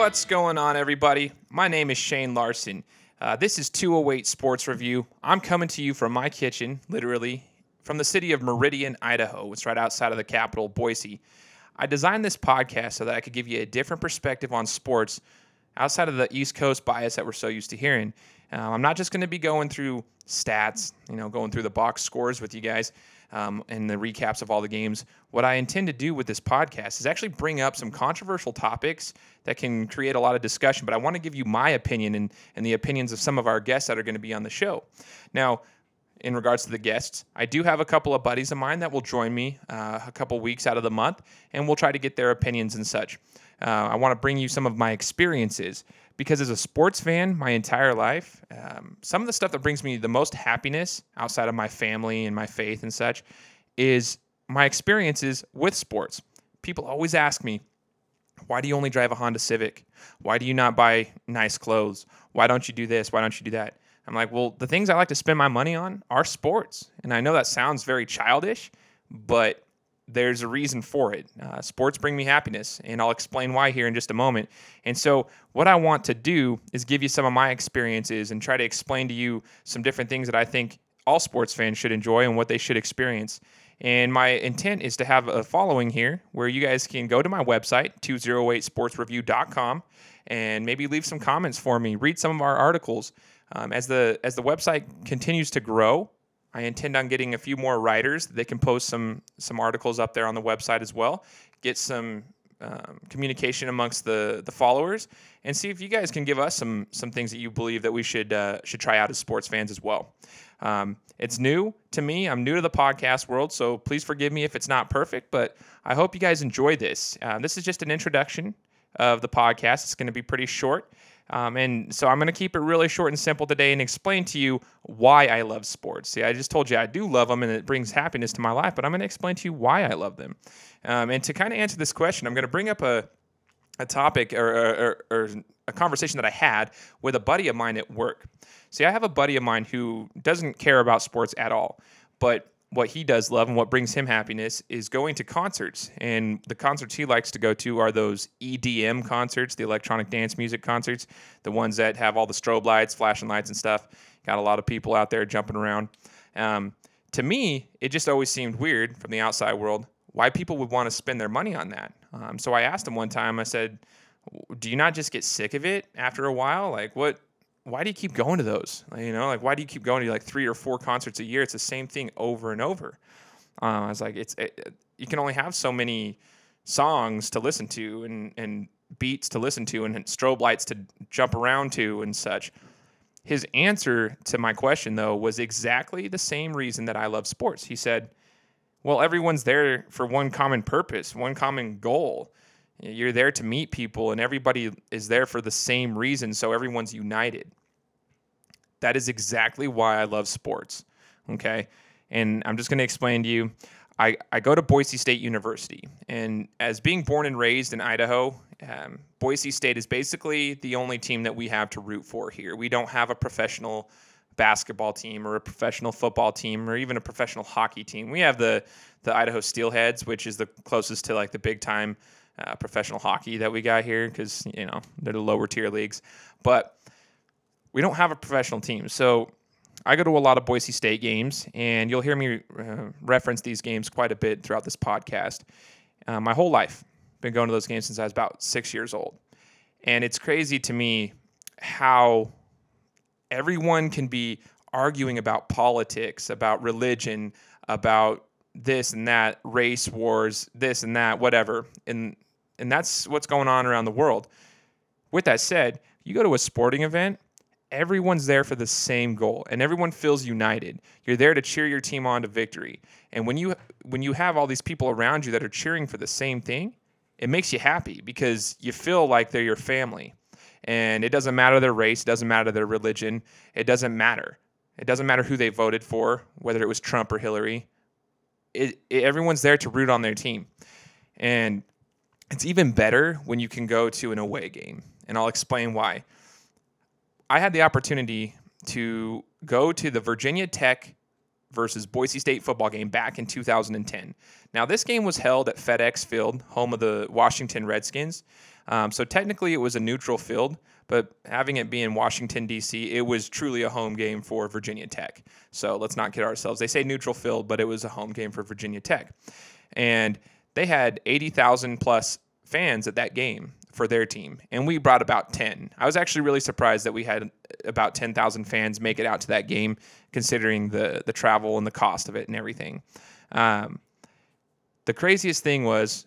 What's going on, everybody? My name is Shane Larson. Uh, this is 208 Sports Review. I'm coming to you from my kitchen, literally, from the city of Meridian, Idaho. It's right outside of the capital, Boise. I designed this podcast so that I could give you a different perspective on sports outside of the East Coast bias that we're so used to hearing. Uh, I'm not just going to be going through stats, you know, going through the box scores with you guys um, and the recaps of all the games. What I intend to do with this podcast is actually bring up some controversial topics that can create a lot of discussion. But I want to give you my opinion and, and the opinions of some of our guests that are going to be on the show. Now, in regards to the guests, I do have a couple of buddies of mine that will join me uh, a couple weeks out of the month, and we'll try to get their opinions and such. Uh, I want to bring you some of my experiences because as a sports fan my entire life, um, some of the stuff that brings me the most happiness outside of my family and my faith and such is my experiences with sports. People always ask me, why do you only drive a Honda Civic? Why do you not buy nice clothes? Why don't you do this? Why don't you do that? I'm like, well, the things I like to spend my money on are sports. And I know that sounds very childish, but there's a reason for it. Uh, sports bring me happiness, and I'll explain why here in just a moment. And so, what I want to do is give you some of my experiences and try to explain to you some different things that I think all sports fans should enjoy and what they should experience. And my intent is to have a following here where you guys can go to my website, 208sportsreview.com, and maybe leave some comments for me, read some of our articles. Um, as the as the website continues to grow, I intend on getting a few more writers. They can post some some articles up there on the website as well. Get some um, communication amongst the the followers, and see if you guys can give us some some things that you believe that we should uh, should try out as sports fans as well. Um, it's new to me. I'm new to the podcast world, so please forgive me if it's not perfect. But I hope you guys enjoy this. Uh, this is just an introduction of the podcast. It's going to be pretty short. Um, and so I'm going to keep it really short and simple today and explain to you why I love sports. See, I just told you I do love them and it brings happiness to my life, but I'm going to explain to you why I love them. Um, and to kind of answer this question, I'm going to bring up a, a topic or, or, or, a conversation that I had with a buddy of mine at work. See, I have a buddy of mine who doesn't care about sports at all, but what he does love and what brings him happiness is going to concerts. And the concerts he likes to go to are those EDM concerts, the electronic dance music concerts, the ones that have all the strobe lights, flashing lights, and stuff. Got a lot of people out there jumping around. Um, to me, it just always seemed weird from the outside world why people would want to spend their money on that. Um, so I asked him one time, I said, Do you not just get sick of it after a while? Like, what? Why do you keep going to those? You know, like why do you keep going to like three or four concerts a year? It's the same thing over and over. Uh, I was like, it's it, you can only have so many songs to listen to and and beats to listen to and strobe lights to jump around to and such. His answer to my question though was exactly the same reason that I love sports. He said, "Well, everyone's there for one common purpose, one common goal." You're there to meet people, and everybody is there for the same reason, so everyone's united. That is exactly why I love sports. Okay. And I'm just going to explain to you I, I go to Boise State University. And as being born and raised in Idaho, um, Boise State is basically the only team that we have to root for here. We don't have a professional basketball team or a professional football team or even a professional hockey team. We have the, the Idaho Steelheads, which is the closest to like the big time uh, professional hockey that we got here because you know they're the lower tier leagues, but we don't have a professional team. So I go to a lot of Boise State games, and you'll hear me uh, reference these games quite a bit throughout this podcast. Uh, my whole life, been going to those games since I was about six years old, and it's crazy to me how everyone can be arguing about politics, about religion, about this and that, race wars, this and that, whatever. And and that's what's going on around the world. With that said, you go to a sporting event, everyone's there for the same goal and everyone feels united. You're there to cheer your team on to victory. And when you when you have all these people around you that are cheering for the same thing, it makes you happy because you feel like they're your family. And it doesn't matter their race, it doesn't matter their religion, it doesn't matter. It doesn't matter who they voted for, whether it was Trump or Hillary it, it, everyone's there to root on their team. And it's even better when you can go to an away game. And I'll explain why. I had the opportunity to go to the Virginia Tech versus Boise State football game back in 2010. Now, this game was held at FedEx Field, home of the Washington Redskins. Um, so technically, it was a neutral field, but having it be in Washington, D.C., it was truly a home game for Virginia Tech. So let's not kid ourselves. They say neutral field, but it was a home game for Virginia Tech. And they had 80,000 plus fans at that game for their team, and we brought about 10. I was actually really surprised that we had about 10,000 fans make it out to that game, considering the the travel and the cost of it and everything. Um, the craziest thing was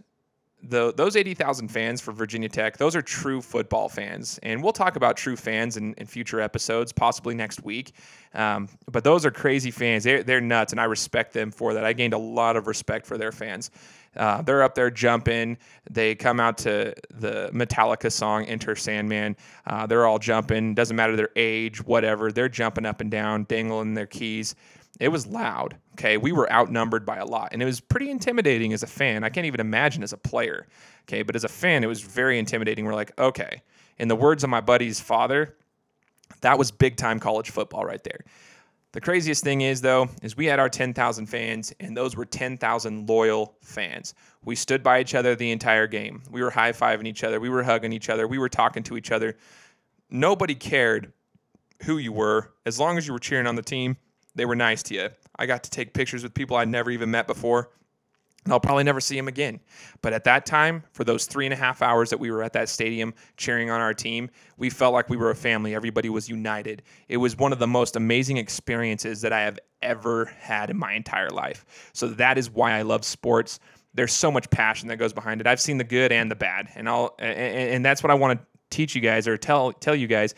the, those 80,000 fans for Virginia Tech, those are true football fans. And we'll talk about true fans in, in future episodes, possibly next week. Um, but those are crazy fans. They're, they're nuts, and I respect them for that. I gained a lot of respect for their fans. Uh, they're up there jumping. They come out to the Metallica song Enter Sandman. Uh, they're all jumping. Doesn't matter their age, whatever. They're jumping up and down, dangling their keys. It was loud. Okay. We were outnumbered by a lot. And it was pretty intimidating as a fan. I can't even imagine as a player. Okay. But as a fan, it was very intimidating. We're like, okay. In the words of my buddy's father, that was big time college football right there. The craziest thing is, though, is we had our 10,000 fans, and those were 10,000 loyal fans. We stood by each other the entire game. We were high fiving each other. We were hugging each other. We were talking to each other. Nobody cared who you were. As long as you were cheering on the team, they were nice to you. I got to take pictures with people I'd never even met before and I'll probably never see him again. But at that time, for those three and a half hours that we were at that stadium cheering on our team, we felt like we were a family. Everybody was united. It was one of the most amazing experiences that I have ever had in my entire life. So that is why I love sports. There's so much passion that goes behind it. I've seen the good and the bad, and I'll and, and that's what I want to teach you guys or tell tell you guys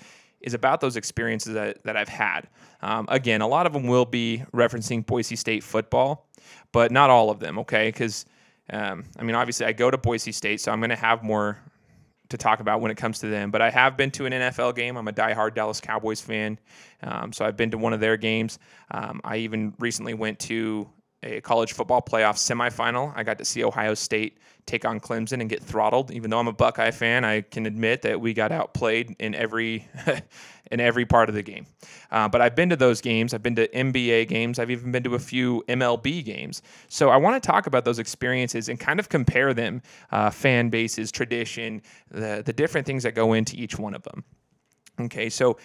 is about those experiences that, that I've had. Um, again, a lot of them will be referencing Boise State football, but not all of them, okay? Because, um, I mean, obviously, I go to Boise State, so I'm going to have more to talk about when it comes to them. But I have been to an NFL game. I'm a diehard Dallas Cowboys fan, um, so I've been to one of their games. Um, I even recently went to a college football playoff semifinal. I got to see Ohio State take on Clemson and get throttled. Even though I'm a Buckeye fan, I can admit that we got outplayed in every in every part of the game. Uh, but I've been to those games. I've been to NBA games. I've even been to a few MLB games. So I want to talk about those experiences and kind of compare them, uh, fan bases, tradition, the the different things that go into each one of them. Okay, so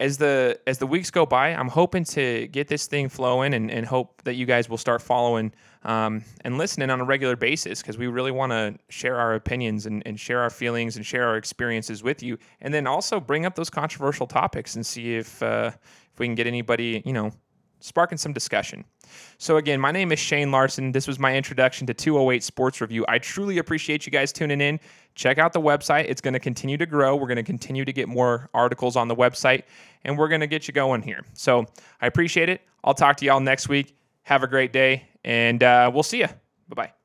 as the as the weeks go by, I'm hoping to get this thing flowing and, and hope that you guys will start following um, and listening on a regular basis because we really want to share our opinions and, and share our feelings and share our experiences with you, and then also bring up those controversial topics and see if uh, if we can get anybody you know sparking some discussion. So, again, my name is Shane Larson. This was my introduction to 208 Sports Review. I truly appreciate you guys tuning in. Check out the website, it's going to continue to grow. We're going to continue to get more articles on the website, and we're going to get you going here. So, I appreciate it. I'll talk to y'all next week. Have a great day, and uh, we'll see you. Bye bye.